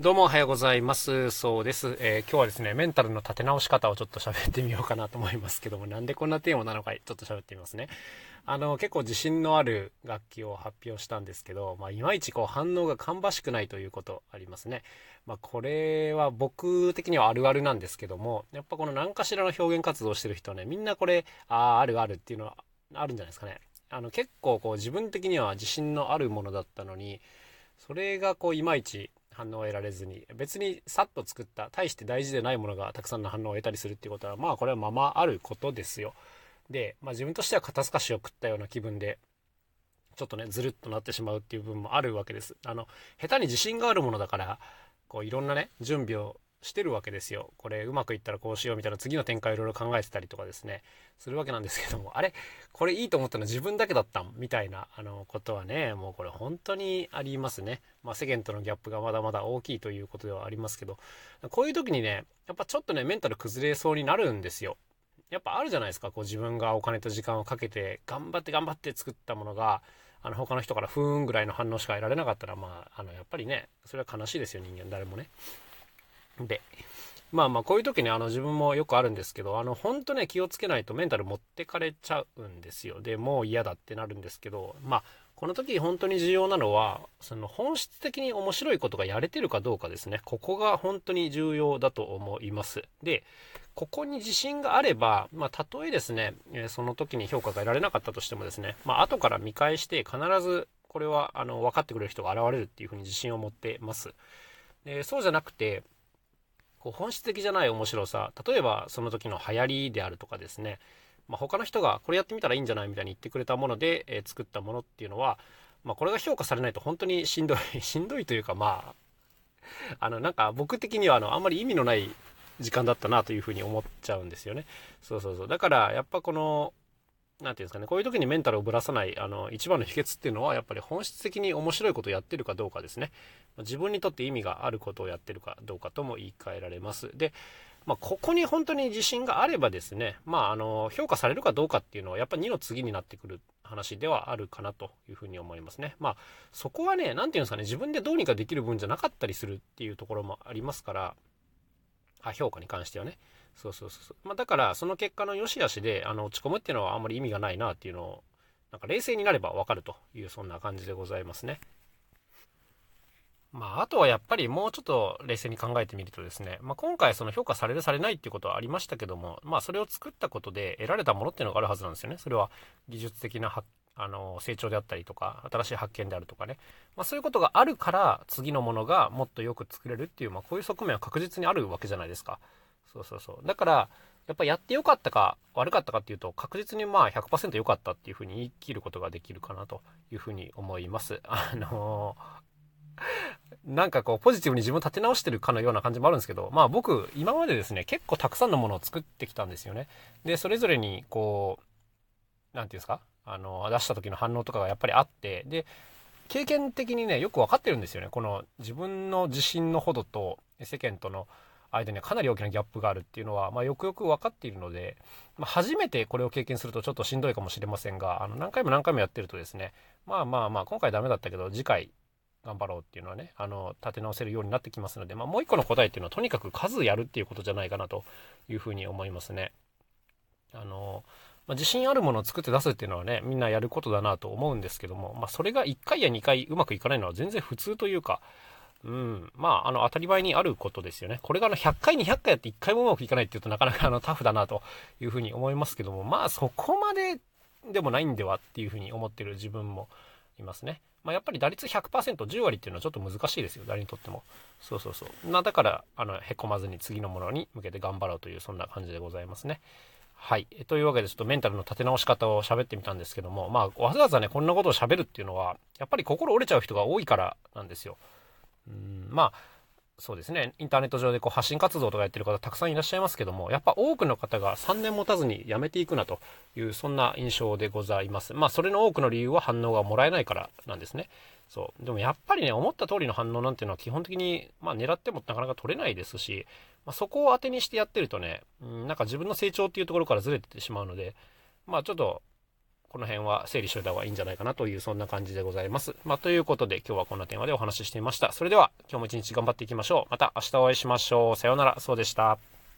どうもおはようございます。そうです、えー、今日はですね、メンタルの立て直し方をちょっと喋ってみようかなと思いますけども、なんでこんなテーマなのかちょっと喋ってみますね。あの、結構自信のある楽器を発表したんですけど、まあ、いまいちこう反応が芳しくないということありますね。まあ、これは僕的にはあるあるなんですけども、やっぱこの何かしらの表現活動してる人ね、みんなこれ、ああ、あるあるっていうのはあるんじゃないですかね。あの、結構こう自分的には自信のあるものだったのに、それがこういまいち反応を得られずに別にさっと作った大して大事でないものがたくさんの反応を得たりするっていうことはまあこれはままあることですよ。で、まあ、自分としては肩透かしを食ったような気分でちょっとねずるっとなってしまうっていう部分もあるわけです。あの下手に自信があるものだからこういろんなね準備をしてるわけですよ。これうまくいったらこうしようみたいな次の展開をいろいろ考えてたりとかですね、するわけなんですけども、あれ？これいいと思ったの自分だけだったんみたいなあのことはね、もうこれ本当にありますね。まあ世間とのギャップがまだまだ大きいということではありますけど、こういう時にね、やっぱちょっとね、メンタル崩れそうになるんですよ。やっぱあるじゃないですか、こう自分がお金と時間をかけて頑張って頑張って作ったものが、あの他の人からふーんぐらいの反応しか得られなかったら、まあ、あのやっぱりね、それは悲しいですよ、人間誰もね。で、まあまあこういう時にあの自分もよくあるんですけど、あの本当ね気をつけないとメンタル持ってかれちゃうんですよ。で、もう嫌だってなるんですけど、まあこの時本当に重要なのは、その本質的に面白いことがやれてるかどうかですね。ここが本当に重要だと思います。で、ここに自信があれば、まあ、たとえですね、その時に評価が得られなかったとしてもですね、まあ、後から見返して必ずこれはあの分かってくれる人が現れるっていうふうに自信を持ってます。でそうじゃなくて、こう本質的じゃない面白さ例えばその時の流行りであるとかですね、まあ、他の人がこれやってみたらいいんじゃないみたいに言ってくれたもので、えー、作ったものっていうのは、まあ、これが評価されないと本当にしんどい しんどいというかまああのなんか僕的にはあのあんまり意味のない時間だったなというふうに思っちゃうんですよね。そうそうそう。だからやっぱこのなんていうんですかね、こういう時にメンタルをぶらさない、あの、一番の秘訣っていうのは、やっぱり本質的に面白いことをやってるかどうかですね。自分にとって意味があることをやってるかどうかとも言い換えられます。で、まあ、ここに本当に自信があればですね、まあ、あの、評価されるかどうかっていうのは、やっぱ2の次になってくる話ではあるかなというふうに思いますね。まあ、そこはね、なんていうんですかね、自分でどうにかできる分じゃなかったりするっていうところもありますから、あ、評価に関してはね。そうそうそう。まあ、だから、その結果の良し悪しで、あの、落ち込むっていうのはあんまり意味がないなっていうのを、なんか冷静になればわかるという、そんな感じでございますね。まあ、あとはやっぱりもうちょっと冷静に考えてみるとですね、まあ、今回その評価されるされないっていうことはありましたけども、まあ、それを作ったことで得られたものっていうのがあるはずなんですよね。それは技術的なあの成長であったりとか、新しい発見であるとかね。まあ、そういうことがあるから、次のものがもっとよく作れるっていう、まあ、こういう側面は確実にあるわけじゃないですか。そうそうそう。だから、やっぱやってよかったか悪かったかっていうと確実にまあ100%良かったっていうふうに言い切ることができるかなというふうに思います。あのー、なんかこうポジティブに自分を立て直してるかのような感じもあるんですけど、まあ僕今までですね結構たくさんのものを作ってきたんですよね。で、それぞれにこう、なんていうんですか？あの、出した時の反応とかがやっぱりあって、で、経験的にね、よく分かってるんですよね。この自分の自信のほどと世間との間にはかなり大きなギャップがあるっていうのは、まあ、よくよく分かっているので、まあ、初めてこれを経験するとちょっとしんどいかもしれませんが、あの何回も何回もやってるとですね、まあまあまあ、今回ダメだったけど、次回頑張ろうっていうのはね、あの、立て直せるようになってきますので、まあ、もう一個の答えっていうのは、とにかく数やるっていうことじゃないかなというふうに思いますね。あの、まあ、自信あるものを作って出すっていうのはね、みんなやることだなと思うんですけども、まあ、それが1回や2回うまくいかないのは全然普通というか、うん。まあ、あの、当たり前にあることですよね。これがあの、100回200回やって1回もうまくいかないっていうとなかなかあの、タフだなというふうに思いますけども、まあ、そこまででもないんではっていうふうに思ってる自分もいますね。まあ、やっぱり打率100%、10割っていうのはちょっと難しいですよ、誰にとっても。そうそうそう。ま、だから、あの、へこまずに次のものに向けて頑張ろうという、そんな感じでございますね。はい。というわけで、ちょっとメンタルの立て直し方を喋ってみたんですけども、まあ、わざわざね、こんなことを喋るっていうのは、やっぱり心折れちゃう人が多いからなんですよ。うんまあそうですね。インターネット上でこう発信活動とかやってる方たくさんいらっしゃいますけどもやっぱ多くの方が3年持たずに辞めていくなというそんな印象でございます。まあそれの多くの理由は反応がもらえないからなんですね。そう。でもやっぱりね思った通りの反応なんていうのは基本的に、まあ、狙ってもなかなか取れないですし、まあ、そこを当てにしてやってるとね、うん、なんか自分の成長っていうところからずれててしまうのでまあちょっとこの辺は整理しといた方がいいんじゃないかなという、そんな感じでございます。まあ、ということで今日はこんなテーマでお話ししてみました。それでは今日も一日頑張っていきましょう。また明日お会いしましょう。さようなら。そうでした。